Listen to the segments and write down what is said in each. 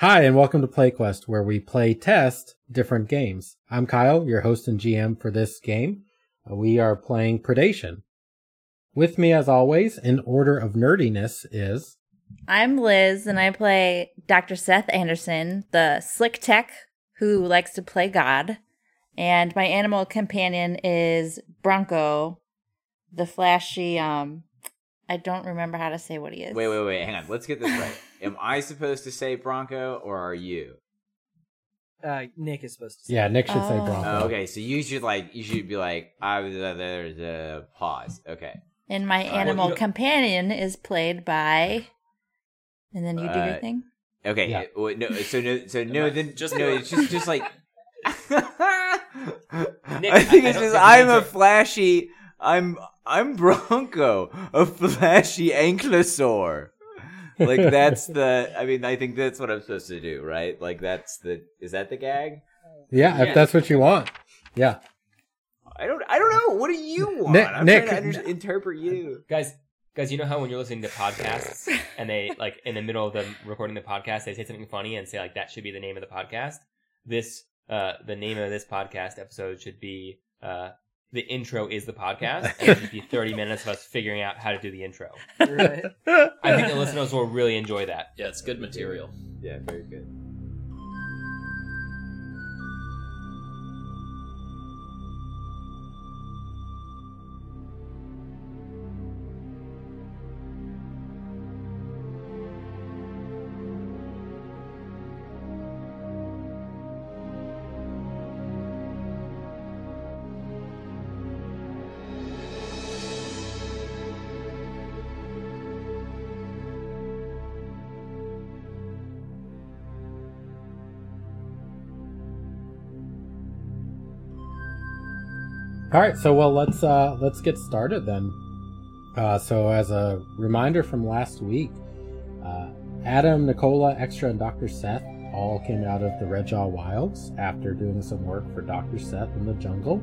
Hi, and welcome to PlayQuest, where we play test different games. I'm Kyle, your host and GM for this game. Uh, We are playing Predation. With me, as always, in order of nerdiness, is I'm Liz, and I play Dr. Seth Anderson, the slick tech who likes to play God. And my animal companion is Bronco, the flashy, um, I don't remember how to say what he is. Wait, wait, wait. Hang on. Let's get this right. Am I supposed to say Bronco or are you? Uh, Nick is supposed to say. yeah, Nick should say Oh. Bronco. Oh, okay, so you should like you should be like I was uh, there's a pause. Okay. And my Uh, animal well, you companion is played by. And then you do your Uh, thing. Okay. Yeah. uh, wait, no. So no. So no. Then just- no. It's just just like. Nick, I think I- I it's don't just think I'm need a to- flashy. I'm I'm Bronco, a flashy ankylosaur. Like that's the. I mean, I think that's what I'm supposed to do, right? Like that's the. Is that the gag? Yeah, Yeah. if that's what you want. Yeah. I don't. I don't know. What do you want? Nick- I'm Nick- trying to under- interpret you. guys guys you know how when you're listening to podcasts and they like in the middle of them recording the podcast they say something funny and say like that should be the name of the podcast this uh the name of this podcast episode should be uh the intro is the podcast and it should be 30 minutes of us figuring out how to do the intro Right. i think the listeners will really enjoy that Yeah, it's good material. Yeah, very good. All right, so well, let's uh let's get started then. Uh, so as a reminder from last week, uh, Adam, Nicola, Extra, and Dr. Seth all came out of the Redjaw Wilds after doing some work for Dr. Seth in the jungle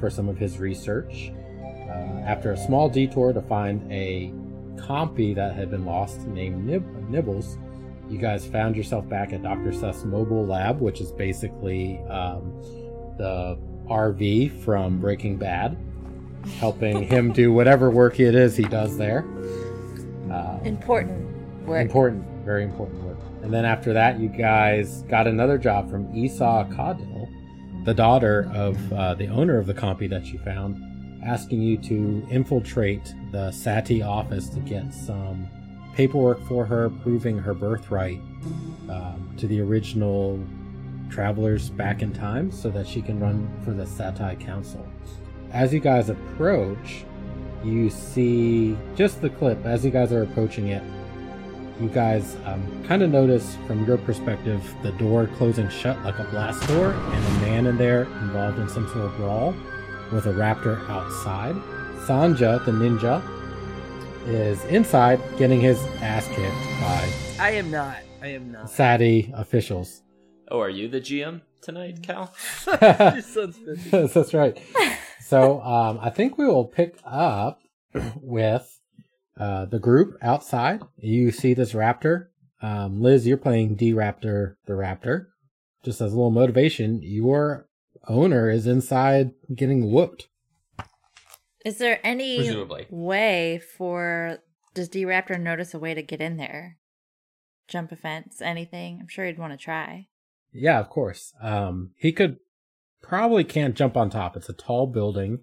for some of his research. Uh, after a small detour to find a compy that had been lost named Nib- Nibbles, you guys found yourself back at Dr. Seth's mobile lab, which is basically um, the RV from Breaking Bad, helping him do whatever work it is he does there. Uh, Important work. important, very important work. And then after that, you guys got another job from Esau Caudill, the daughter of uh, the owner of the compy that you found, asking you to infiltrate the Sati office to get some paperwork for her proving her birthright um, to the original travelers back in time so that she can run for the Sati Council. As you guys approach, you see just the clip as you guys are approaching it. You guys um, kind of notice from your perspective the door closing shut like a blast door, and a man in there involved in some sort of brawl with a raptor outside. Sanja, the ninja, is inside getting his ass kicked by I am not. I am not. Sati officials. Oh, are you the GM tonight, Cal? Your son's busy. Yes, that's right. So um, I think we will pick up with uh, the group outside. You see this raptor. Um, Liz, you're playing D Raptor the Raptor. Just as a little motivation, your owner is inside getting whooped. Is there any Presumably. way for. Does D Raptor notice a way to get in there? Jump a fence, anything? I'm sure he'd want to try. Yeah, of course. Um, he could probably can't jump on top. It's a tall building.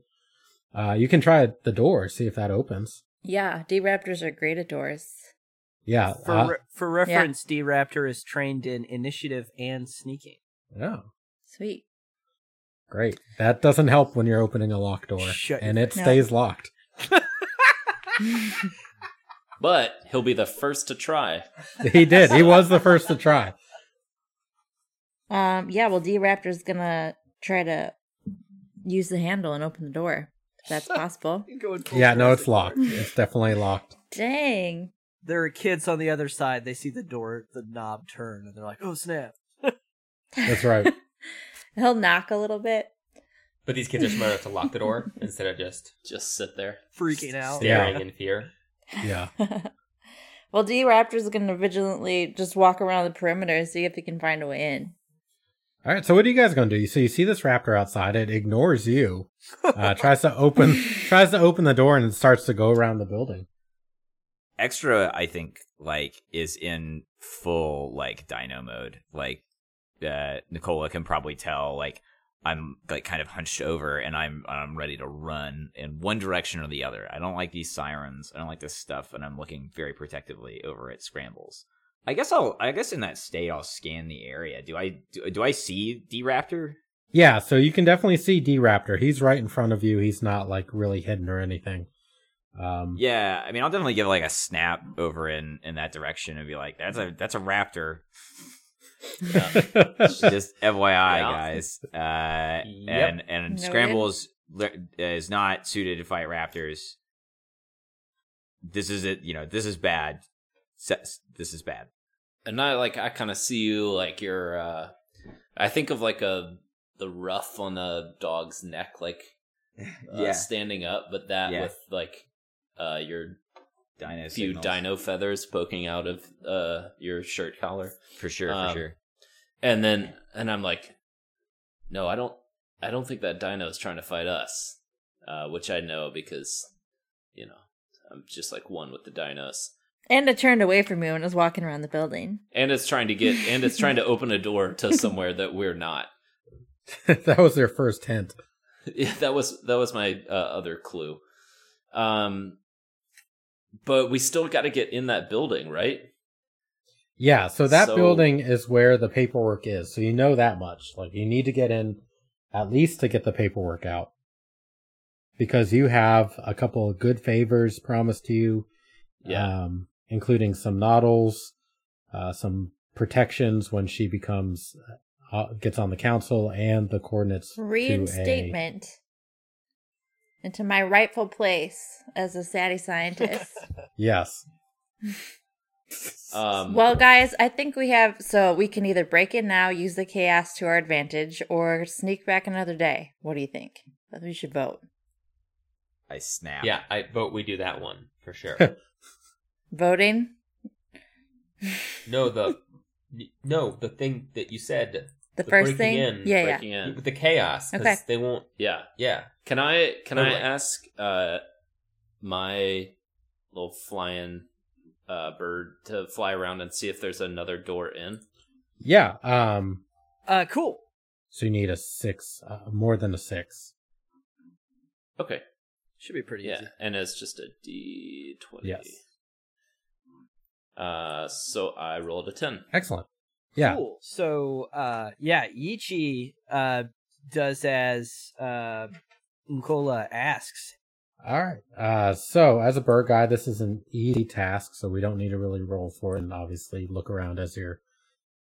Uh, you can try the door, see if that opens. Yeah, D Raptors are great at doors. Yeah. For uh, re- for reference, D Raptor is trained in initiative and sneaking. yeah. Sweet. Great. That doesn't help when you're opening a locked door, Shut and it No. stays locked. But he'll be the first to try. He did. He was the first to try. Um, yeah, well, D Raptor's gonna try to use the handle and open the door. If that's possible. Yeah, no, it's locked. It's definitely locked. Dang. There are kids on the other side. They see the door, the knob turn, and they're like, "Oh snap!" That's right. He'll knock a little bit. but these kids are smart enough to lock the door instead of just Just sit there. Freaking out. Yeah. staring in fear Yeah. Well, D Raptor's gonna vigilantly just walk around the perimeter, and see if he can find a way in. All right, so what are you guys going to do? So you see this raptor outside. It ignores you. Uh, tries to open tries to open the door and it starts to go around the building. Extra, I think, like is in full like dino mode. Like uh, Nicola can probably tell. Like I'm like kind of hunched over and I'm I'm ready to run in one direction or the other. I don't like these sirens. I don't like this stuff, and I'm looking very protectively over at scrambles. I guess I'll I guess in that state I'll scan the area. Do I do, do I see D Raptor? Yeah, so you can definitely see D Raptor. He's right in front of you. He's not like really hidden or anything. Um, Yeah, I mean I'll definitely give like a snap over in in that direction and be like, that's a that's a raptor. Just FYI, Yeah. guys. Uh, Yep. and and Noted. Scrambles li- is not suited to fight raptors. This is it. You know, this is bad. This is bad. And I like I kind of see you like you're uh I think of like a the ruff on a dog's neck like uh, Yeah. standing up but that Yeah. with like uh your Dino few signals. dino feathers poking out of uh your shirt collar. for sure, for Um, sure. And then and I'm like no, I don't I don't think that dino is trying to fight us. Uh which I know because you know, I'm just like one with the dinos. And it turned away from you and it was walking around the building. And it's trying to get and it's trying to open a door to somewhere that we're not. that was their first hint. Yeah, that was that was my uh, other clue. Um, but we still got to get in that building, right? Yeah, so that So- building is where the paperwork is. So you know that much. Like you need to get in at least to get the paperwork out. Because you have a couple of good favors promised to you. Yeah. Um, including some noddles, uh, some protections when she becomes uh, gets on the council and the coordinates to a Reinstatement into my rightful place as a Sati scientist. Yes. Um, well, guys, I think we have. So we can either break in now, use the chaos to our advantage, or sneak back another day. What do you think? I think we should vote. I snap. Yeah, I vote we do that one for sure. Voting? no, the no, the thing that you said The, The first breaking thing? in, yeah, yeah. breaking in. the chaos. Okay. they won't. Yeah. Yeah, Can I can I Totally. ask uh my little flying uh bird to fly around and see if there's another door in? Yeah. Um, Uh, cool. so you need a six, uh, more than a six. Okay. Should be pretty Yeah, easy. and it's just a D twenty. Yes. Uh, so I rolled a ten. Excellent. Yeah. Cool. So, uh, yeah, Yichi uh, does as uh, Nkola asks. All right. Uh, so as a bird guy, this is an easy task, so we don't need to really roll for it, and obviously look around as you're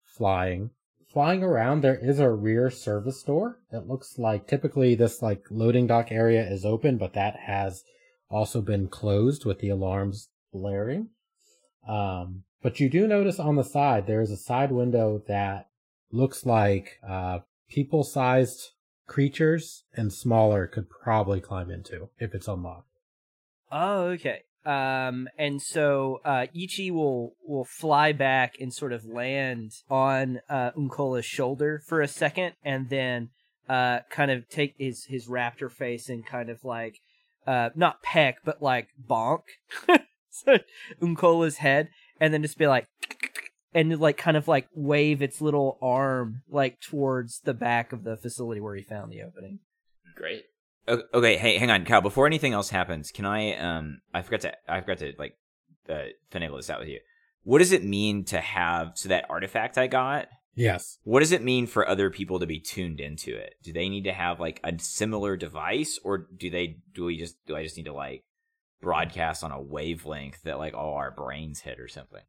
flying. Flying around, there is a rear service door. It looks like typically this like loading dock area is open, but that has also been closed with the alarms blaring. Um, but you do notice on the side there is a side window that looks like uh, people-sized creatures and smaller could probably climb into if it's unlocked. Oh, okay. Um, and so uh, Ichi will will fly back and sort of land on uh, Unkola's shoulder for a second, and then uh, kind of take his his raptor face and kind of like uh, not peck, but like bonk so, Unkola's head, and then just be like. And like kind of like wave its little arm like towards the back of the facility where he found the opening. Great. Okay, hey, hang on, Kyle. Before anything else happens, can I? Um, I forgot to. I forgot to like uh, finagle this out with you. What does it mean to have so that artifact I got? Yes. What does it mean for other people to be tuned into it? Do they need to have like a similar device, or do they? Do we just? Do I just need to like broadcast on a wavelength that like all our brains hit or something?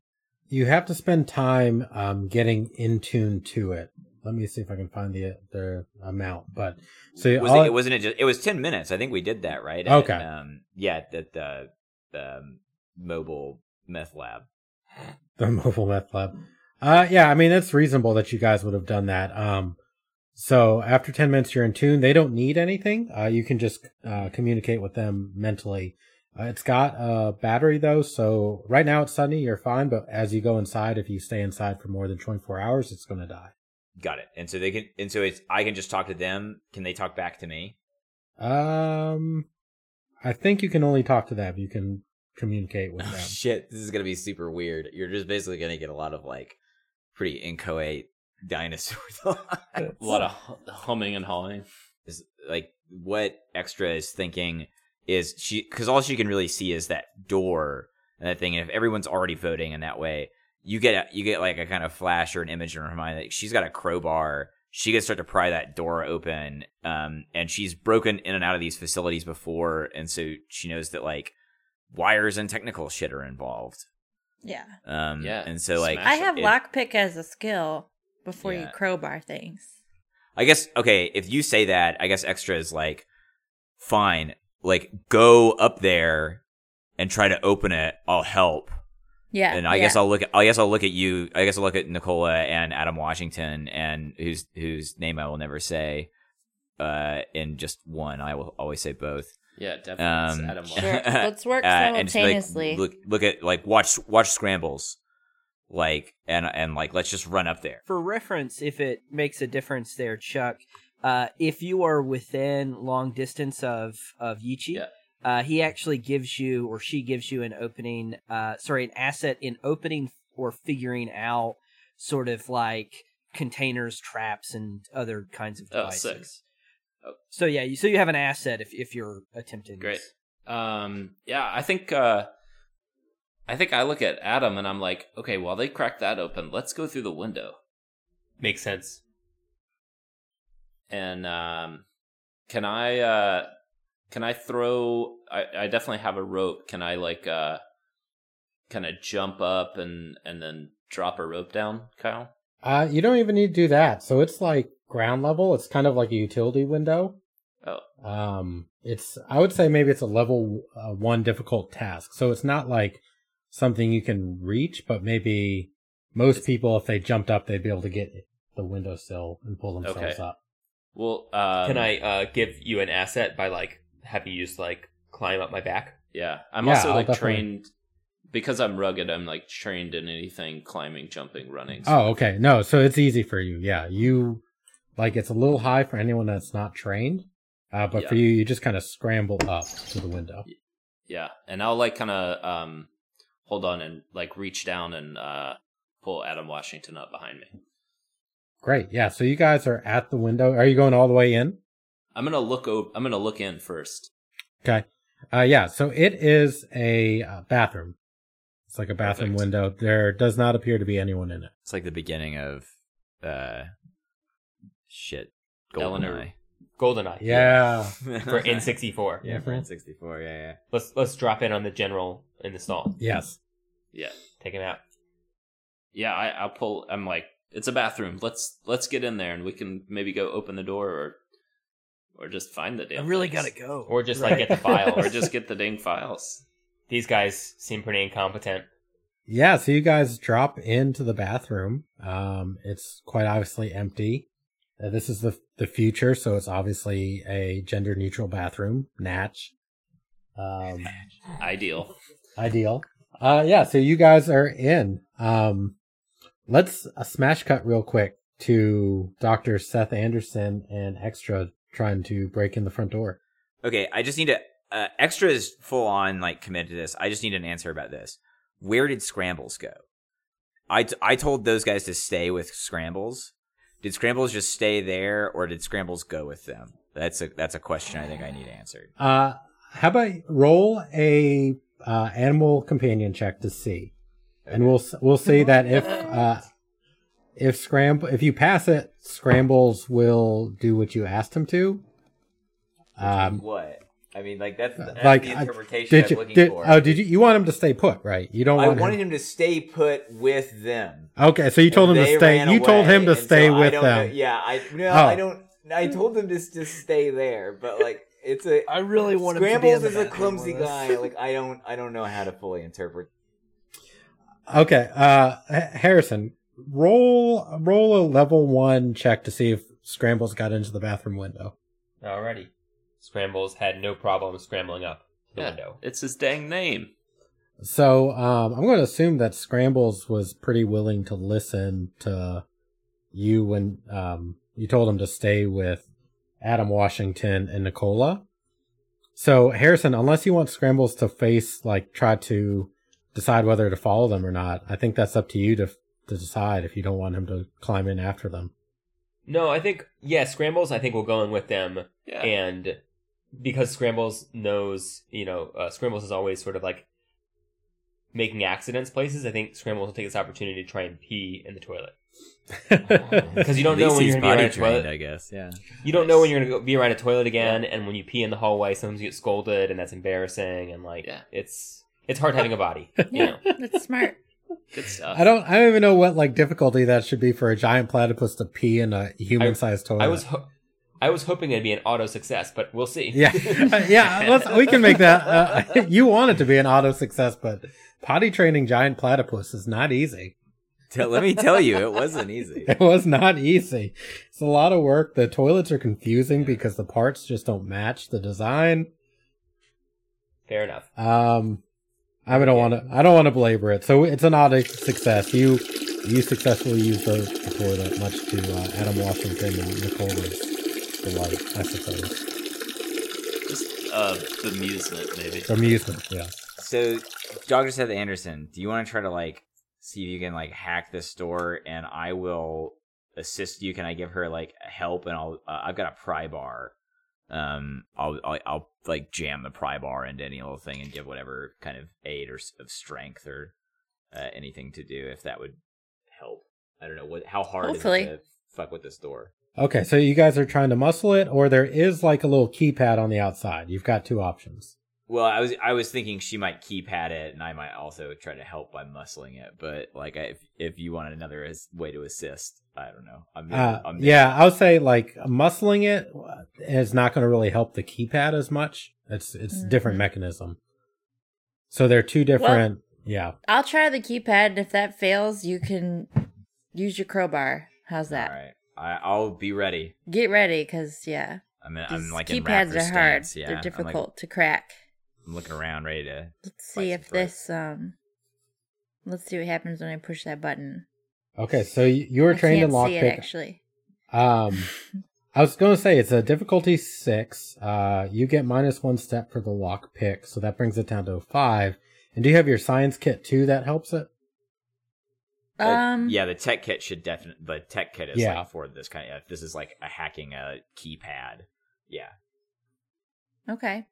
You have to spend time um, getting in tune to it. Let me see if I can find the the amount. But so Was it, wasn't it just? It was ten minutes. I think we did that right. Okay. um, yeah, the the the um, mobile meth lab. the mobile meth lab. Uh, yeah, I mean it's reasonable that you guys would have done that. Um, so after ten minutes, you're in tune. They don't need anything. Uh, you can just uh, communicate with them mentally. Uh, it's got a battery though, so right now it's sunny, you're fine. But as you go inside, if you stay inside for more than 24 hours, it's going to die. Got it. And so they can, and so it's I can just talk to them. Can they talk back to me? Um, I think you can only talk to them. You can communicate with Oh, them. shit, this is gonna be super weird. You're just basically gonna get a lot of like pretty inchoate dinosaur thoughts. A lot of humming and hawing. is like what extra is thinking is she because all she can really see is that door and that thing and if everyone's already voting in that way you get a, you get like a kind of flash or an image in her mind like she's got a crowbar she can start to pry that door open um and she's broken in and out of these facilities before and so she knows that like wires and technical shit are involved Yeah. um Yeah, and so like smash I have it- lockpick as a skill before you crowbar things. I guess okay, if you say that, I guess extra is like fine. Like go up there and try to open it. I'll help. Yeah. And I yeah. guess I'll look at I guess I'll look at you. I guess I'll look at Nicola and Adam Washington and whose whose name I will never say uh in just one. I will always say both. Yeah, definitely. Um, it's Adam Sure. Let's work Uh, and just be like, simultaneously. look look at like watch watch scrambles. Like and and like let's just run up there. For reference, if it makes a difference there, Chuck, uh, if you are within long distance of of Yichi, Yeah. uh, he actually gives you or she gives you an opening, uh, sorry, an asset in opening or figuring out sort of like containers, traps, and other kinds of Oh, devices. sick. Oh. So yeah, you, so you have an asset if if you're attempting. Great. this. Um, yeah, I think uh, I think I look at Adam and I'm like, okay, while they crack that open, let's go through the window. Makes sense. And um, can I uh, can I throw? I, I definitely have a rope. Can I like uh, kind of jump up and and then drop a rope down, Kyle? Uh, you don't even need to do that. So it's like ground level. It's kind of like a utility window. Oh, Um, it's I would say maybe it's a level uh, one difficult task. So it's not like something you can reach, but maybe most people, if they jumped up, they'd be able to get the windowsill and pull themselves Okay. up. Well, um, Can I uh, give you an asset by like have you just like climb up my back? Yeah, I'm Yeah, also I'll like definitely- trained because I'm rugged. I'm like trained in anything climbing, jumping, running. so- Oh, okay. No, so it's easy for you. Yeah, you like it's a little high for anyone that's not trained. Uh, but Yeah. for you, you just kind of scramble up to the window. Yeah, and I'll like kind of um hold on and like reach down and uh pull Adam Washington up behind me. Great. Yeah. So you guys are at the window. Are you going all the way in? I'm gonna look over. I'm gonna look in first. Okay. Uh, yeah. So it is a uh, bathroom. It's like a bathroom Perfect. window. There does not appear to be anyone in it. It's like the beginning of uh shit. Eleanor. Goldeneye. Yeah. For N64. Yeah, for Mhm. N64. Yeah, yeah. Let's let's drop in on the general in the stall. Yes. Yeah, Take him out. yeah. I, I'll pull. I'm like, it's a bathroom. Let's let's get in there and we can maybe go open the door or or just find the ding. I damn. really things. gotta go. Or just like get the file. or just get the dang files. These guys seem pretty incompetent. Yeah. So you guys drop into the bathroom. Um, it's quite obviously empty. Uh, this is the the future, so it's obviously a gender neutral bathroom. Natch. Um, Ideal. ideal. Uh, yeah. So you guys are in. Um, let's uh, smash cut real quick to Doctor Seth Anderson and Extra trying to break in the front door. Okay, I just need to. Uh, extra is full on like committed to this. I just need an answer about this. Where did Scrambles go? I, t- I told those guys to stay with Scrambles. Did Scrambles just stay there, or did Scrambles go with them? That's a that's a question I think I need answered. Uh, how about roll a uh, animal companion check to see, and we'll we'll see that if uh, if scramble if you pass it, scrambles will do what you asked him to. Um, what? I mean, like that's, that's like, the I- interpretation did you did oh did you you want him to stay put right? You don't I want wanted him. him to stay put with them. Okay, so you told him to stay. ran You told him to stay so with them. know- yeah, I no, Oh. I don't. I told them to to stay there, but like it's a I really want him to be Scrambles is a clumsy guy. Like I don't, I don't know how to fully interpret. Okay, uh, Harrison, roll roll a level one check to see if Scrambles got into the bathroom window. Alrighty. Scrambles had no problem scrambling up the Yeah, window. it's his dang name. So um, I'm going to assume that Scrambles was pretty willing to listen to you when um, you told him to stay with Adam Washington and Nicola. So Harrison, unless you want Scrambles to face like try to decide whether to follow them or not, I think that's up to you to to decide if you don't want him to climb in after them. No, I think yeah, Scrambles. I think will go in with them, Yeah. and because Scrambles knows, you know, uh, Scrambles is always sort of like making accidents places. I think Scrambles will take this opportunity to try and pee in the toilet because you don't know when you're gonna be body around a toilet. I guess. Yeah. You don't know when you're gonna be around a toilet again, and when you pee in the hallway, sometimes you get scolded, and that's embarrassing, and like Yeah. it's it's hard having a body. You know, That's smart. Good stuff. I don't I don't even know what like difficulty that should be for a giant platypus to pee in a human sized toilet. I was ho- I was hoping it'd be an auto success, but we'll see. Yeah, Uh, yeah. Let's we can make that. Uh, you want it to be an auto success, but potty training giant platypus is not easy. Tell, let me tell you, it wasn't easy. It was not easy. It's a lot of work. The toilets are confusing because the parts just don't match the design. Fair enough. Um, I don't want to. I don't want to belabor it. So it's an auto success. You you successfully used the, the toilet, much to uh, Adam Washington and Nicola's delight, I suppose. Just uh, bemusement, maybe. Amusement, yeah. So, Dr. Seth Anderson, do you want to try to like see if you can like hack this door, and I will assist you? Can I give her like help? And I'll uh, I've got a pry bar. Um, I'll, I'll I'll like jam the pry bar into any little thing and give whatever kind of aid or of strength or uh, anything to do if that would help. I don't know what how hard Hopefully. is it to fuck with this door. Okay, so you guys are trying to muscle it, or there is like a little keypad on the outside. You've got two options. Well, I was I was thinking she might keep keypad it, and I might also try to help by muscling it. But like, I, if if you want another as, way to assist, I don't know. I'm, Uh, I'm yeah, I would say like muscling it is not going to really help the keypad as much. It's it's a different mechanism. So they're two different. yeah. I'll try the keypad. And if that fails, you can use your crowbar. How's that? All right, I, I'll be ready. Get ready, because yeah, I'm in, I'm like in keypads raptor are hard. Yeah, They're I'm, like, difficult to crack. I'm looking around, ready to. Let's see if threats. this um. Let's see what happens when I push that button. Okay, so you were I trained in can't see lockpick. actually. Um, I was going to say it's a difficulty six. Uh, you get minus one step for the lock pick, so that brings it down to a five. And do you have your science kit too that helps it? Uh, Um. yeah, the tech kit should definitely. The tech kit is Yeah. like for this kind of. This is like a hacking a keypad. Yeah. Okay.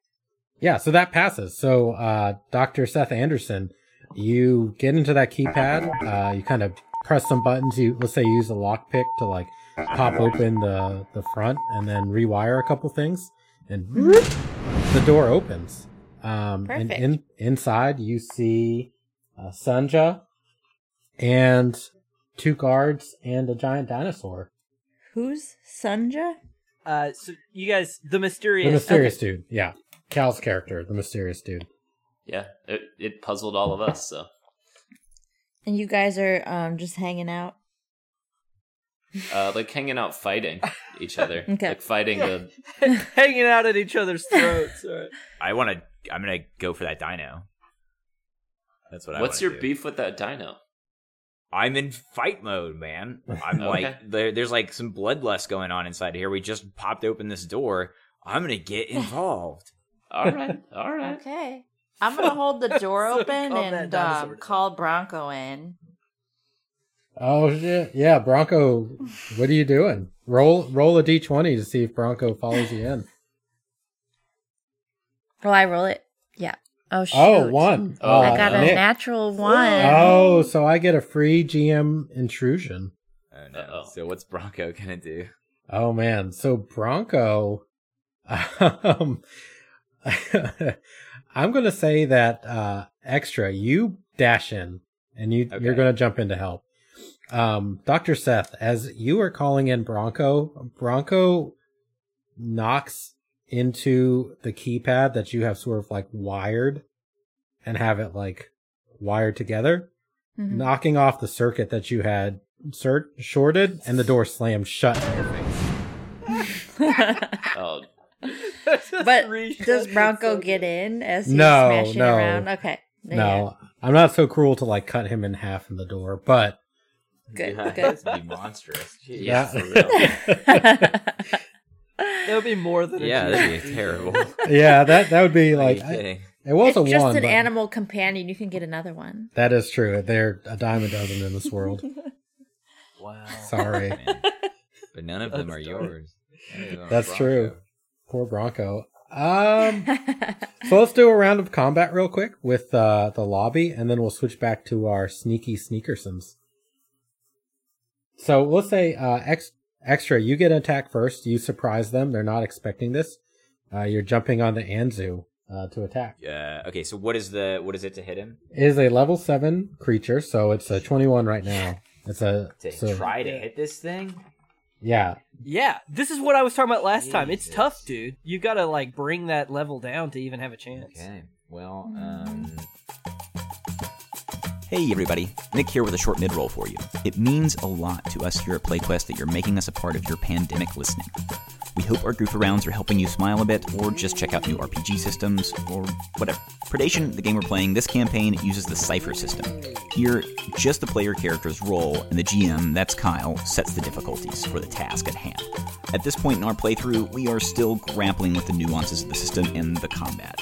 Yeah, so that passes. So, uh, Dr. Seth Anderson, you get into that keypad, uh, you kind of press some buttons. You, let's say you use a lockpick to like pop open the, the front and then rewire a couple things and the door opens. Um, and in, inside you see, uh, Sanja and two guards and a giant dinosaur. Who's Sanja? Uh, so you guys, the mysterious, The mysterious dude. Yeah. Cal's character, the mysterious dude. Yeah, it, it puzzled all of us. So And you guys are um just hanging out. uh, like hanging out, fighting each other, Okay. like fighting the. hanging out at each other's throats. All right. I want to. I'm gonna go for that dino. That's what I. What's wanna your do. beef with that dino? I'm in fight mode, man. I'm Okay. like, there, there's like some bloodlust going on inside here. We just popped open this door. I'm gonna get involved. All right, all right. Okay. I'm gonna hold the door So open call and um, call Bronco in. Oh shit! Yeah, Bronco, what are you doing? Roll roll a d twenty to see if Bronco follows you in. Oh, I roll it. Yeah. Oh shoot. Oh, one. Oh, I got a natural one. Oh, so I get a free GM intrusion. Oh no! Uh-oh. So what's Bronco gonna do? Oh man, so Bronco, um, I'm gonna say that uh, extra. You dash in, and you you're gonna jump in to help. Um, Doctor Seth, as you are calling in Bronco, Bronco knocks into the keypad that you have sort of like wired, and have it like wired together, Mhm. knocking off the circuit that you had cert- shorted, and the door slams shut in your face. Oh, But Does Bronco so get in as he's No, smashing no. around? Okay. No, I'm not so cruel to like cut him in half in the door, but Good, yeah, good. That'd be monstrous. Jeez. Yeah, for That would be more than a Yeah, that'd be terrible. yeah, that that would be like I- it was it's a just one. an animal companion. You can get another one. That is true. They're a dime a dozen in this world. Wow. Sorry, Man. But none of them are dark. yours. None of them are That's true. Bronco. poor Bronco. Um, so let's do a round of combat real quick with uh, the lobby, and then we'll switch back to our sneaky sneakersons. So let's say uh, ex- extra, you get an attack first. You surprise them; they're not expecting this. Uh, you're jumping on the Anzu uh, to attack. Yeah. Okay. So what is the what is it to hit him? It is a level seven creature, so it's a twenty-one right now. It's a To so, try to hit this thing? yeah. Yeah, this is what I was talking about last time. It's tough, dude. You gotta like bring that level down to even have a chance. Okay. Well, um, Hey everybody, Nick here with a short mid-roll for you. It means a lot to us here at PlayQuest that you're making us a part of your pandemic listening. We hope our goof arounds are helping you smile a bit, or just check out new RPG systems, or whatever. Predation, the game we're playing this campaign, uses the Cypher system. Here, just the player character's role, and the GM, that's Kyle, sets the difficulties for the task at hand. At this point in our playthrough, we are still grappling with the nuances of the system and the combat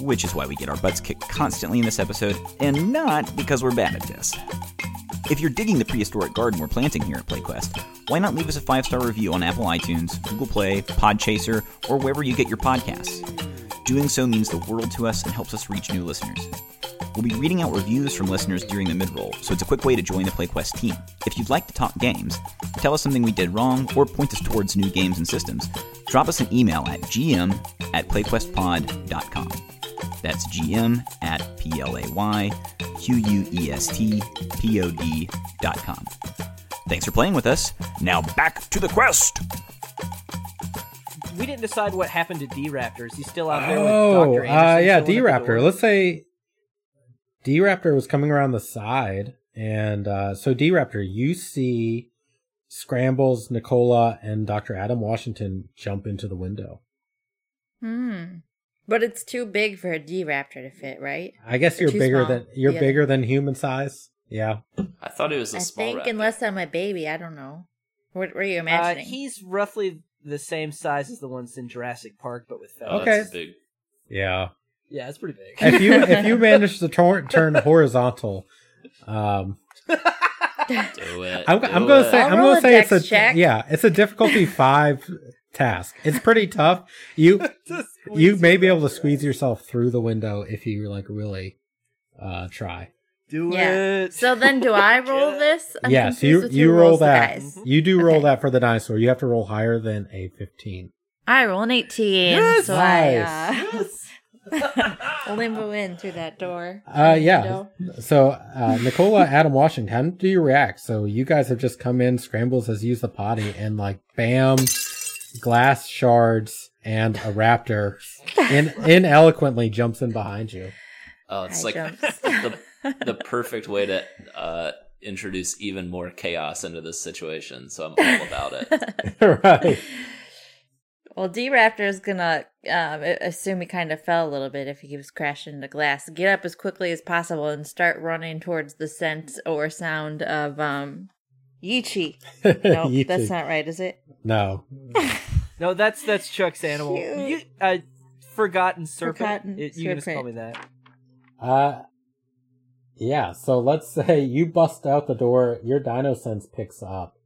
which is why we get our butts kicked constantly in this episode, and not because we're bad at this. If you're digging the prehistoric garden we're planting here at PlayQuest, why not leave us a five star review on Apple iTunes, Google Play, Podchaser, or wherever you get your podcasts? Doing so means the world to us and helps us reach new listeners. We'll be reading out reviews from listeners during the midroll, so it's a quick way to join the PlayQuest team. If you'd like to talk games, tell us something we did wrong, or point us towards new games and systems, drop us an email at gm at playquestpod.com. That's gm at p l a y q u e s t p o d dot com. Thanks for playing with us. Now back to the quest. We didn't decide what happened to D Raptor. Is he still out there with Oh, Dr. uh, yeah, D Raptor. Let's say D Raptor was coming around the side, and uh, so D Raptor, you see Scrambles, Nicola, and Dr. Adam Washington jump into the window. Hmm. But it's too big for a D Raptor to fit, right? I guess They're you're bigger small. than you're Yeah. bigger than human size. Yeah. I thought it was a I small I think raptor. unless I'm a baby, I don't know. What were you Uh, imagining? he's roughly the same size as the ones in Jurassic Park, but with Oh, feathers. Okay. that's big. Yeah. Yeah, it's pretty big. If you if you manage to tor- turn horizontal, um, Do it. I'm, I'm gonna it. say I'll I'm gonna say it's a check. yeah it's a difficulty five task. It's pretty tough. You you may be able to out. squeeze yourself through the window if you like really uh try. Do Yeah. it. so then, do I roll this? I'm yes, you you roll rolls the that. dice. You do roll Okay. that for the dinosaur. You have to roll higher than a 15. I roll an 18, Yes! so I uh, limbo in through that door. Uh yeah. Window. So uh Nicola, Adam Washington, how do you react? So you guys have just come in, Scrambles has used the potty, and like bam, glass shards and a raptor in ineloquently jumps in behind you. Oh, it's High like the the perfect way to uh, introduce even more chaos into this situation. So I'm all about it. right. Well, D Raptor is gonna um, assume he kind of fell a little bit if he keeps crashing into glass. Get up as quickly as possible and start running towards the scent or sound of um, Yichi. No, You that's not right, is it? No. No, that's that's Chuck's animal. You, uh, forgotten serpent. Forgotten It- you can just call serpent. me that. Uh yeah, so let's say you bust out the door, your dino sense picks up.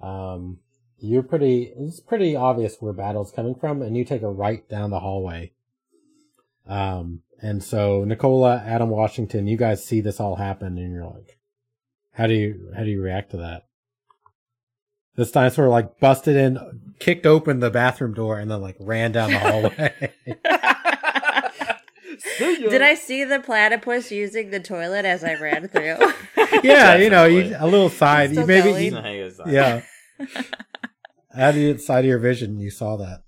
Um you're pretty it's pretty obvious where battle's coming from, and you take a right down the hallway. Um and so Nicola, Adam Washington, you guys see this all happen and you're like how do you how do you react to that? This dinosaur like busted in, kicked open the bathroom door, and then like ran down the hallway. Did I see the platypus using the toilet as I ran through? yeah, you know, you, a little side. You maybe you, yeah. Out of the side of your vision, you saw that.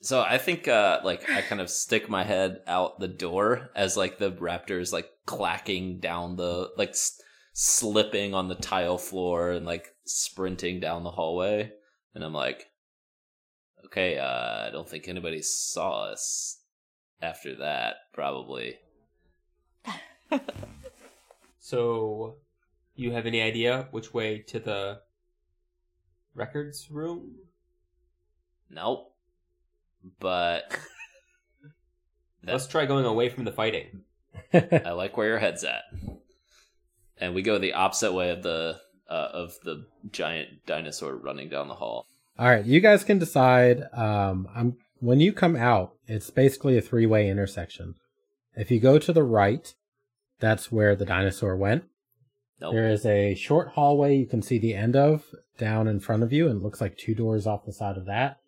So I think uh, like I kind of stick my head out the door as like the raptors like clacking down the like s- slipping on the tile floor and like sprinting down the hallway, and I'm like, Okay, uh, I don't think anybody saw us after that, probably. So, you have any idea which way to the records room? Nope. But Let's try going away from the fighting. I like where your head's at. And we go the opposite way of the uh, of the giant dinosaur running down the hall. All right, you guys can decide. Um, I'm when you come out, it's basically a three-way intersection. If you go to the right, that's where the dinosaur went. Nope. There is a short hallway you can see the end of down in front of you, and it looks like two doors off the side of that.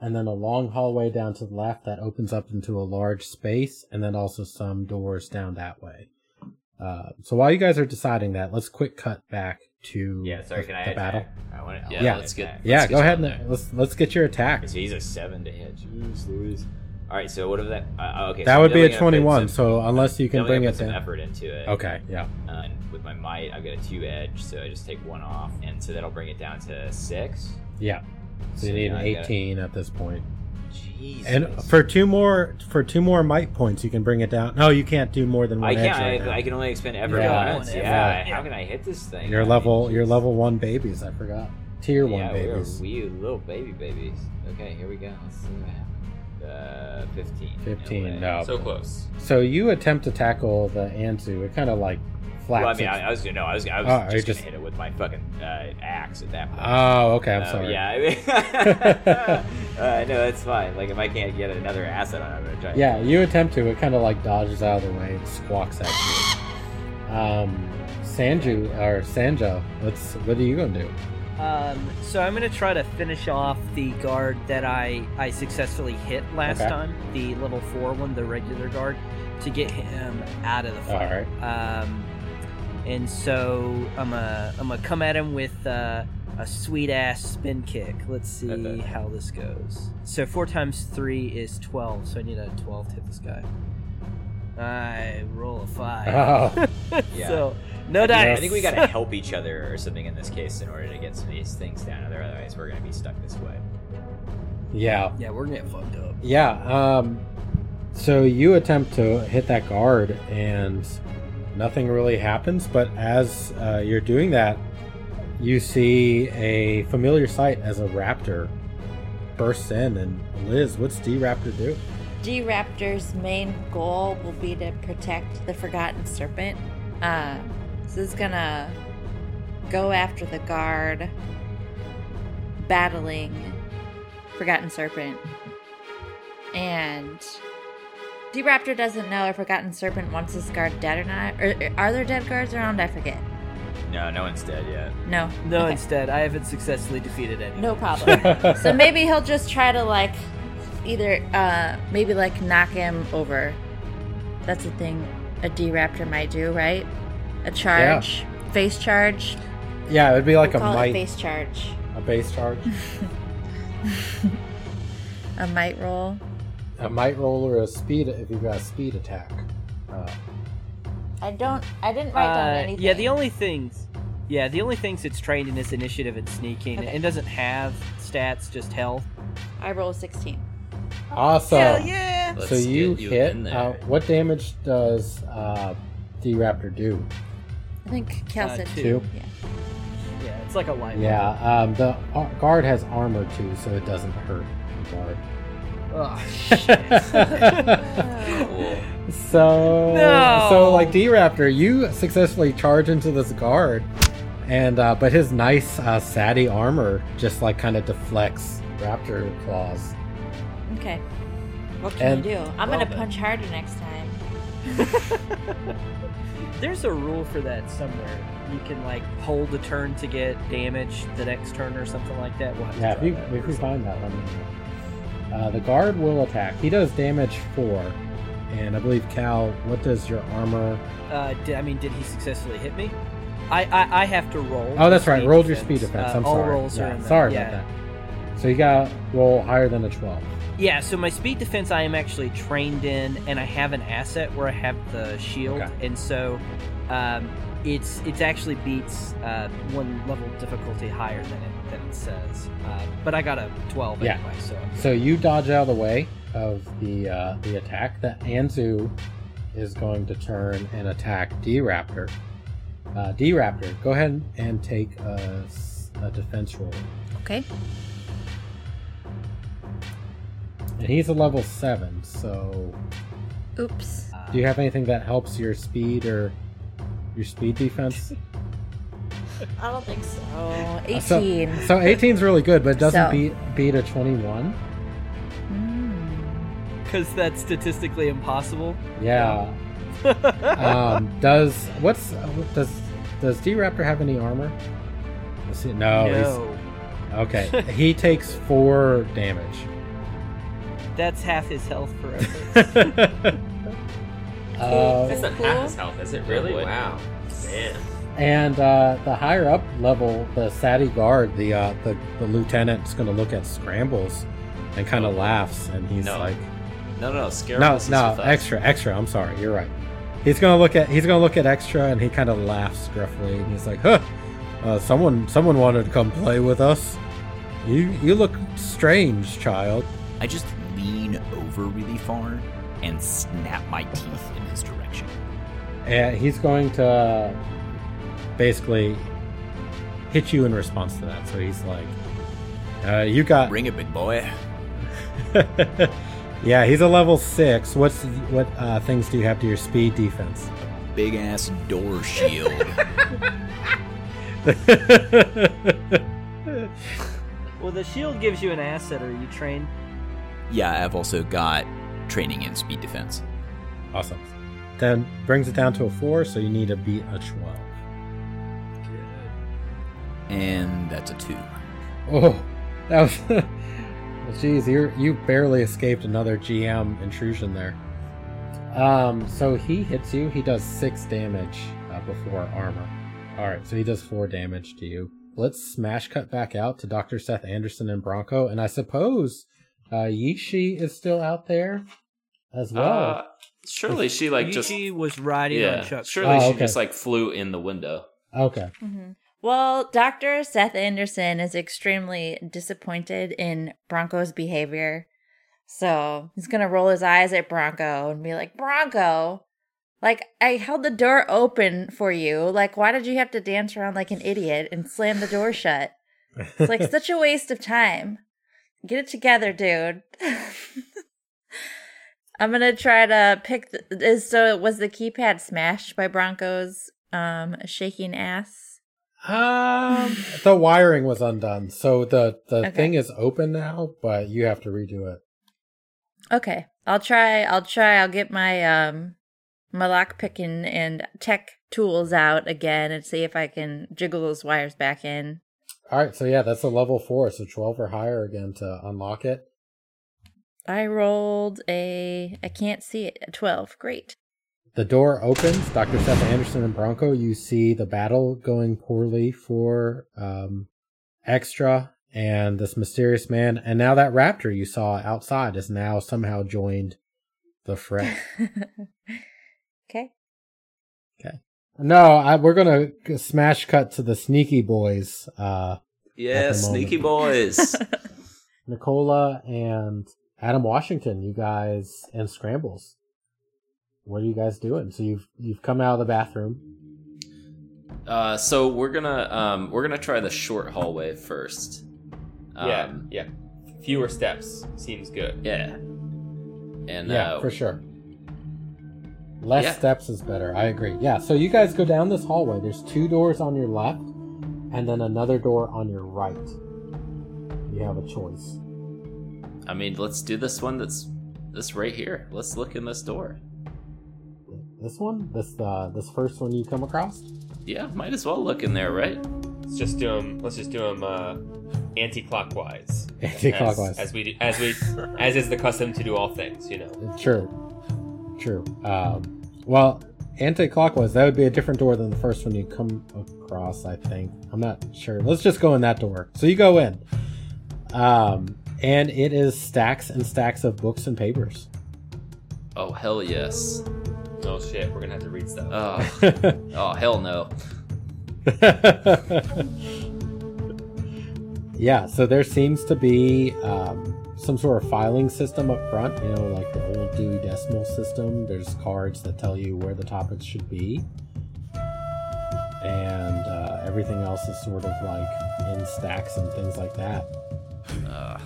And then a long hallway down to the left that opens up into a large space, and then also some doors down that way. Uh, so while you guys are deciding that, let's quick cut back to Yeah, sorry, the, can I the attack? battle. I want to. Yeah, Yeah. let's get. Yeah, let's go get ahead and there. let's let's get your attack. So he's a seven to hit. Jeez Louise. All right, so what if that? Uh, okay, That so would be a building up in 21. some- So unless you can bring it some down. effort into it. Okay, yeah. Uh, and with my might, I've got a two edge, so I just take one off, and so that'll bring it down to six. Yeah. So you need an I gotta- 18 at this point. Jesus. And for two more for two more might points, you can bring it down. No, you can't do more than one I can't. right I. I can only expend effort Yeah. once. Yeah. Yeah. Yeah. How can I hit this thing? You're I mean, level you're level one babies. I forgot tier one yeah, babies. We're wee little baby babies. Okay, here we go. Let's see what happens. Uh, fifteen. 15, way. no. So close. So you attempt to tackle the Anzu. It kind of like flaps. Well, I mean, I, I was gonna no, I was, I was Oh, just, just- gonna hit it with my fucking uh, axe at that point. oh, okay. I'm Um, sorry. Yeah, I mean, uh, no, that's fine. Like if I can't get another asset on it, I'm gonna try. Yeah, you attempt to. It kind of like dodges out of the way and squawks at you. Um, Sanju or Sanja, what's what are you gonna do? Um, so I'm gonna try to finish off the guard that I I successfully hit last Okay. time, the level four one, the regular guard, to get him out of the All fight. right. Um, and so I'm gonna I'm gonna come at him with uh, a sweet ass spin kick. Let's see how this goes. So four times three is twelve. So I need a twelve to hit this guy. I roll a five. Oh, Yeah. So no dice. I think we gotta help each other or something in this case in order to get some of these things down. Otherwise, we're gonna be stuck this way. yeah. yeah, we're gonna get fucked up. Yeah. Um, so you attempt to hit that guard, and nothing really happens. But as uh, you're doing that, you see a familiar sight as a raptor bursts in. And Liz, what's D Raptor do? D Raptor's main goal will be to protect the Forgotten Serpent. Um, so it's gonna go after the guard battling Forgotten Serpent. And D Raptor doesn't know if Forgotten Serpent wants this guard dead or not. Or, are there dead guards around? I forget. No, no one's dead yet. No. No, Okay. instead, I haven't successfully defeated anyone. No problem. so maybe he'll just try to like either uh maybe like knock him over. That's a thing a D Raptor might do, right? A charge, face charge. Yeah, it would be like We'll a call it might, face charge. a base charge, A might roll. A might roll, or a speed if you've got a speed attack. Uh, I don't. I didn't write down Uh, anything. yeah, the only things, yeah, the only things it's trained in is initiative and sneaking. Okay. It doesn't have stats, just health. I roll a sixteen. awesome. Hell yeah! Let's so you you hit. Uh, what damage does uh, D Raptor do? I think Cal Uh, said two. Two. Yeah. Yeah, it's like a light. Yeah, um, the guard has armor too, so it doesn't hurt the guard. Oh, shit. Cool. So, No! so like D Raptor, you successfully charge into this guard, and uh, but his nice uh, Sati armor just like kind of deflects Raptor claws. Okay. What can And- you do? I'm Well gonna then. punch harder next time. There's a rule for that somewhere. You can like hold a turn to get damage the next turn or something like that. We'll Yeah, if try you if you find that, let me know. Uh, the guard will attack. He does damage four, and I believe Cal. What does your armor? Uh, did, I mean, did he successfully hit me? I I, I have to roll. Oh, that's right. speed Rolled your speed defense. Uh, I'm all sorry. rolls Yeah, are in the, sorry yeah. about that. So you got to roll higher than a twelve. Yeah, so my speed defense I am actually trained in, and I have an asset where I have the shield, Okay. and so um, it's it's actually beats uh, one level difficulty higher than it than it says. Uh, but I got a twelve Yeah. anyway, so So you dodge out of the way of the uh, the attack. That Anzu is going to turn and attack D Raptor. Uh, D Raptor, go ahead and take a defense roll. Okay. And he's a level seven. So, Oops. do you have anything that helps your speed or your speed defense? I don't think so. Uh, so- 18. So 18 is really good, but it doesn't So- beat beat a 21. Mm. because that's statistically impossible. Yeah. um, does what's does does D Raptor have any armor? Let's see. No. no, He's, okay. he takes four damage. that's half his health forever. uh, That's not Cool. half his health, is it? Really? boy. Wow. Man. And uh, the higher up level, the Sati guard, the uh, the the lieutenant's going to look at scrambles and kind of laughs, and he's No. like, No, no, "No, is no, us. extra, extra. I'm sorry, you're right." He's gonna look at he's gonna look at extra, and he kind of laughs gruffly, and he's like, "Huh, uh, someone someone wanted to come play with us. You you look strange, child." I just lean over really far and snap my teeth in his direction. And he's going to basically hit you in response to that. So he's like, uh, "You got Bring it, big boy. yeah." He's a level six. What's what uh, things do you have to your speed defense? Big ass door shield. well, the shield gives you an asset. Are you trained? yeah, I've also got training in speed defense. awesome. Then brings it down to a four, so you need to beat a twelve. And that's a two. Oh, that was. Jeez, you you barely escaped another GM intrusion there. Um, so he hits you. He does six damage uh, before armor. All right, so he does four damage to you. Let's smash cut back out to Doctor Seth Anderson and Bronco, and I suppose uh, Yishi is still out there as well. Uh, surely she like just Yuji was riding yeah. on Chuck's Surely Oh, she okay. just like flew in the window. okay, hmm Well, Dr. Seth Anderson is extremely disappointed in Bronco's behavior. So he's going to roll his eyes at Bronco and be like, Bronco, like, I held the door open for you. Like, why did you have to dance around like an idiot and slam the door shut? It's like such a waste of time. Get it together, dude. I'm gonna try to pick. The, so was the keypad smashed by Bronco's um shaking ass? Um, the wiring was undone, so the the Okay. thing is open now, but you have to redo it. Okay, I'll try. I'll try. I'll get my um my lock picking and tech tools out again and see if I can jiggle those wires back in. All right, so yeah, that's a level four, so twelve or higher again to unlock it. I rolled a. I can't see it. A twelve. Great. The door opens. Dr. Seth Anderson and Bronco, you see the battle going poorly for um, Extra and this mysterious man. And now that raptor you saw outside is now somehow joined the fray. okay. Okay. No, I, we're going to smash cut to the sneaky boys. Uh, Yeah, sneaky boys. Nicola and Adam Washington, you guys, and Scrambles. What are you guys doing? So you've you've come out of the bathroom. uh, so we're gonna um, we're gonna try the short hallway first. Um, yeah, yeah. Fewer steps seems good. yeah. And yeah, uh, for sure. Less yeah. steps is better. I agree. Yeah, so you guys go down this hallway. There's two doors on your left, and then another door on your right. You have a choice. I mean, let's do this one. That's this right here. Let's look in this door. This one, this uh, this first one you come across. Yeah, might as well look in there, right? Let's just do them. Let's just do them uh, anti-clockwise. Anti-clockwise. As, as we do, as we as is the custom to do all things. You know. True, true. Um, well, anti-clockwise, that would be a different door than the first one you come across. I think. I'm not sure. Let's just go in that door. So you go in, um, and it is stacks and stacks of books and papers. Oh hell yes. Oh shit, we're gonna have to read stuff. Oh, oh hell no. yeah, so there seems to be um, some sort of filing system up front, you know, like the old Dewey Decimal System. There's cards that tell you where the topics should be. And uh, everything else is sort of like in stacks and things like that. Uh,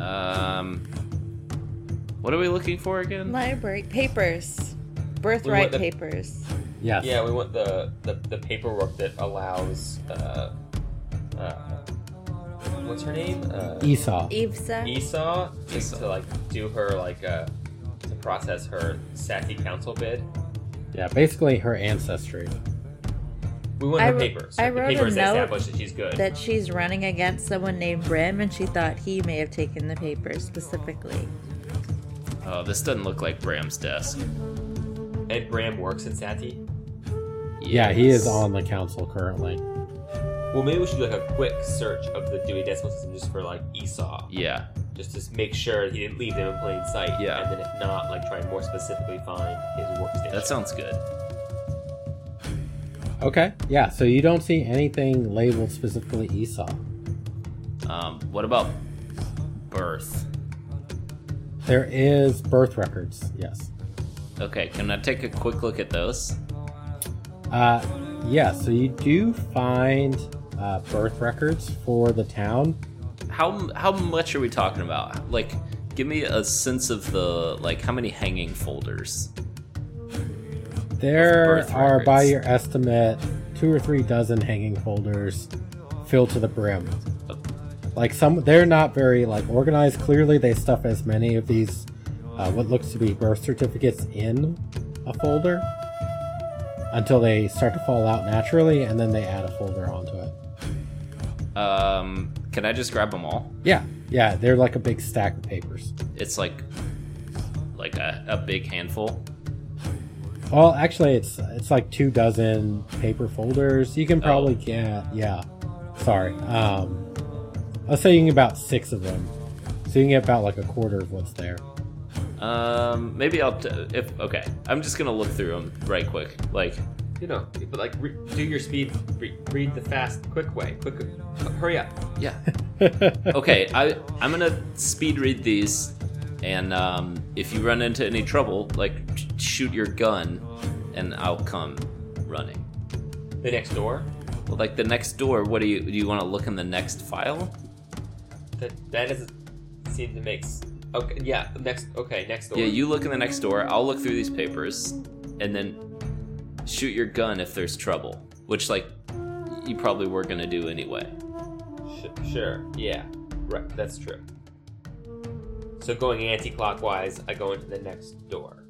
um, what are we looking for again? Library papers, birthright the- papers. Yes. Yeah, we want the, the, the paperwork that allows uh, uh, what's her name? Uh, Esau. Evsa. Esau to, to like do her like uh to process her Sati council bid. Yeah, basically her ancestry. We want I her wr- papers. I the wrote a papers that note establish that she's good. that she's running against someone named Brim, and she thought he may have taken the papers specifically. Oh, this doesn't look like Bram's desk. Ed Bram works in Sati. Yeah, he is on the council currently. Well, maybe we should do like a quick search of the Dewey Decimal System just for like Esau, Yeah, just to make sure he didn't leave them in plain sight. Yeah. and then if not, like try and more specifically find his workstation. that sounds good. Okay, yeah, so you don't see anything labeled specifically Esau. Um, what about birth? There is birth records, yes. Okay, can I take a quick look at those? Uh, yeah, so you do find uh, birth records for the town. How how much are we talking about? Like, give me a sense of the like how many hanging folders. There birth are, by your estimate, two or three dozen hanging folders filled to the brim. Like some, they're not very like organized. Clearly, they stuff as many of these, uh, what looks to be birth certificates, in a folder until they start to fall out naturally, and then they add a folder onto it. Um, can I just grab them all? Yeah, yeah, they're like a big stack of papers. It's like like a, a big handful. Well, actually, it's it's like two dozen paper folders. You can probably get yeah. Sorry, um, let's say you can get about six of them, so you can get about like a quarter of what's there. Um, maybe I'll t- if okay. I'm just gonna look through them right quick. Like, you know, but like re- do your speed, re- read the fast, quick way, quick, hurry up. yeah. okay, I I'm gonna speed read these, and um, if you run into any trouble, like sh- shoot your gun, and I'll come running. The next door. Well, like the next door. What do you do? You want to look in the next file? That that doesn't seem to make. s- Okay, yeah, next. Okay, next door. Yeah, you look in the next door. I'll look through these papers, and then shoot your gun if there's trouble. Which, like, you probably were gonna do anyway. Sh- sure. Yeah. Right. That's true. So going anti-clockwise, I go into the next door.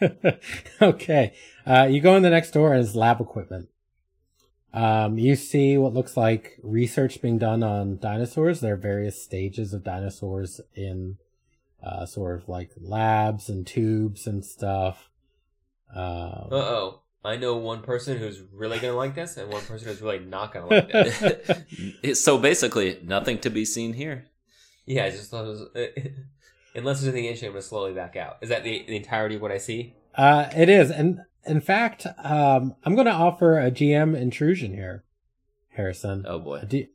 okay, uh, you go in the next door and it's lab equipment. Um, you see what looks like research being done on dinosaurs. There are various stages of dinosaurs in uh, sort of like labs and tubes and stuff. Um, Uh oh. I know one person who's really gonna like this, and one person who's really not gonna like this. so basically, nothing to be seen here. yeah, I just thought it was. unless there's anything interesting, I'm gonna slowly back out. Is that the, the entirety of what I see? Uh, it is, and in fact, um, I'm going to offer a GM intrusion here, Harrison. Oh boy. Do,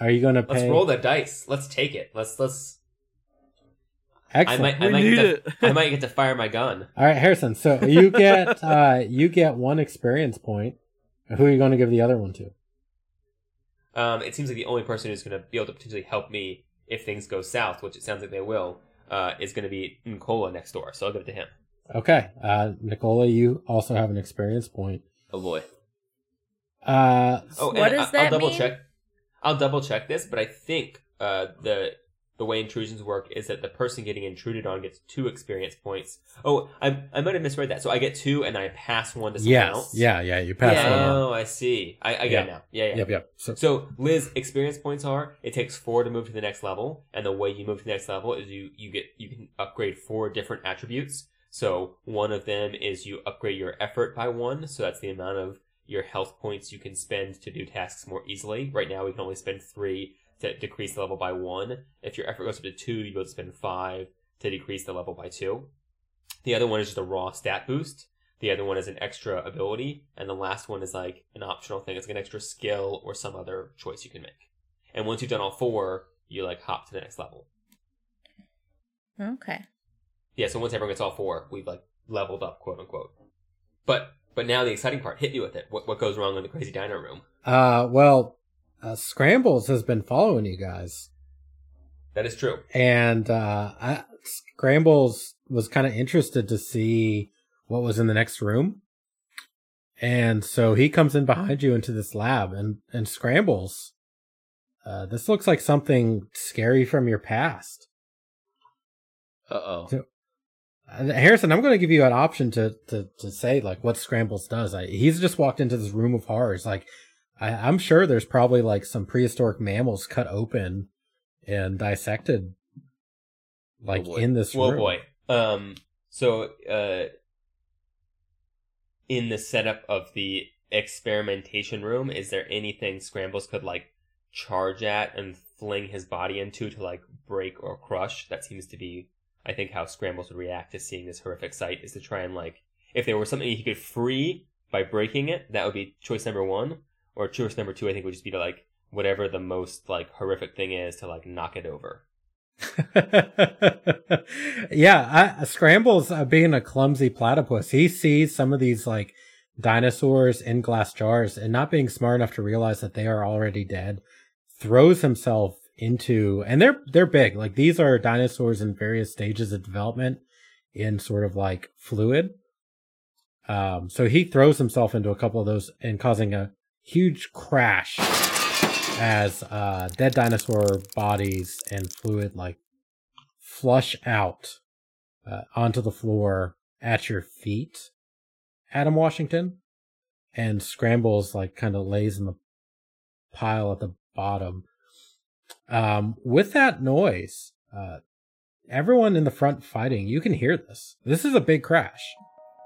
are you going to pay? Let's roll the dice. Let's take it. Let's let's. Excellent. I might. I might get to. I might get to fire my gun. All right, Harrison. So you get uh, you get one experience point. Who are you going to give the other one to? Um, it seems like the only person who's going to be able to potentially help me if things go south, which it sounds like they will, uh, is going to be Nicola next door. So I'll give it to him. Okay, uh, Nicola, you also have an experience point. Oh boy. Uh, Oh, What does I, that I'll double mean? check. I'll double check this, but I think uh, the the way intrusions work is that the person getting intruded on gets two experience points. Oh, I I might have misread that. So I get two, and I pass one to someone yes, else. yeah, yeah. You pass Yeah. one on. Oh, I see. I, I get Yeah. it now. Yeah, yeah. Yep, yep. So, So Liz, experience points are it takes four to move to the next level, and the way you move to the next level is you you get you can upgrade four different attributes. So one of them is you upgrade your effort by one, so that's the amount of your health points you can spend to do tasks more easily. Right now we can only spend three to decrease the level by one. If your effort goes up to two, you to spend five to decrease the level by two. The other one is just a raw stat boost. The other one is an extra ability, and the last one is like an optional thing. It's like an extra skill or some other choice you can make. And once you've done all four, you like hop to the next level. Okay. Yeah, so once everyone gets all four, we've like leveled up, quote unquote. But but now the exciting part, hit me with it. What what goes wrong in the crazy diner room? Uh, well, uh, Scrambles has been following you guys, That is true. and uh, I, Scrambles was kind of interested to see what was in the next room, and so he comes in behind you into this lab, and and Scrambles. Uh, this looks like something scary from your past. Uh oh. So- Harrison, I'm going to give you an option to, to, to say like what Scrambles does. I, he's just walked into this room of horrors. Like, I, I'm sure there's probably like some prehistoric mammals cut open and dissected, like Oh, in this room. boy. Um so uh in the setup of the experimentation room, is there anything Scrambles could like charge at and fling his body into to like break or crush? That seems to be I think how Scrambles would react to seeing this horrific sight is to try and like if there was something he could free by breaking it, that would be choice number one. Or choice number two I think would just be to like whatever the most like horrific thing is to like knock it over. yeah, I, Scrambles, uh, being a clumsy platypus, he sees some of these like dinosaurs in glass jars and not being smart enough to realize that they are already dead, throws himself into, and they're, they're big. Like these are dinosaurs in various stages of development in sort of like fluid. Um, so he throws himself into a couple of those and causing a huge crash as uh, dead dinosaur bodies and fluid like flush out uh, onto the floor at your feet, Adam Washington, and Scrambles like kind of lays in the pile at the bottom. Um, with that noise, uh, everyone in the front fighting, you can hear this. This is a big crash.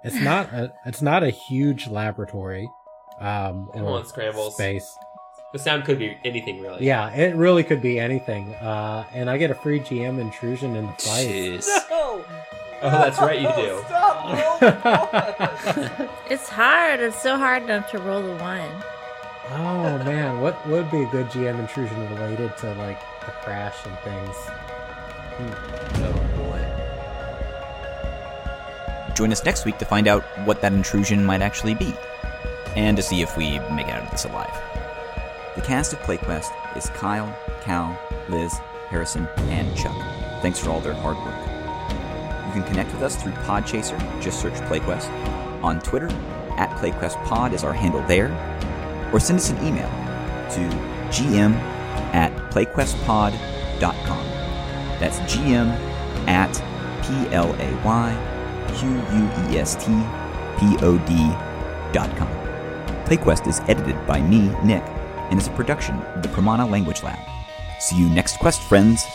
It's not a it's not a huge laboratory um Come or on, Scrambles. space. The sound could be anything really. Yeah, it really could be anything. Uh, and I get a free GM intrusion in the fight. Jeez. No! Oh, that's right, you do. It's hard. It's so hard enough to roll the one. Oh man, what would be a good GM intrusion related to like the crash and things? Hmm. Oh boy. Join us next week to find out what that intrusion might actually be, and to see if we make it out of this alive. The cast of PlayQuest is Kyle, Cal, Liz, Harrison, and Chuck. Thanks for all their hard work. You can connect with us through Podchaser, just search PlayQuest. On Twitter, at PlayQuestPod is our handle there, or send us an email to gm at playquestpod.com. That's gm at p-l-a-y-q-u-e-s-t-p-o-d dot com. PlayQuest is edited by me, Nick, and is a production of the Pramana Language Lab. See you next quest, friends!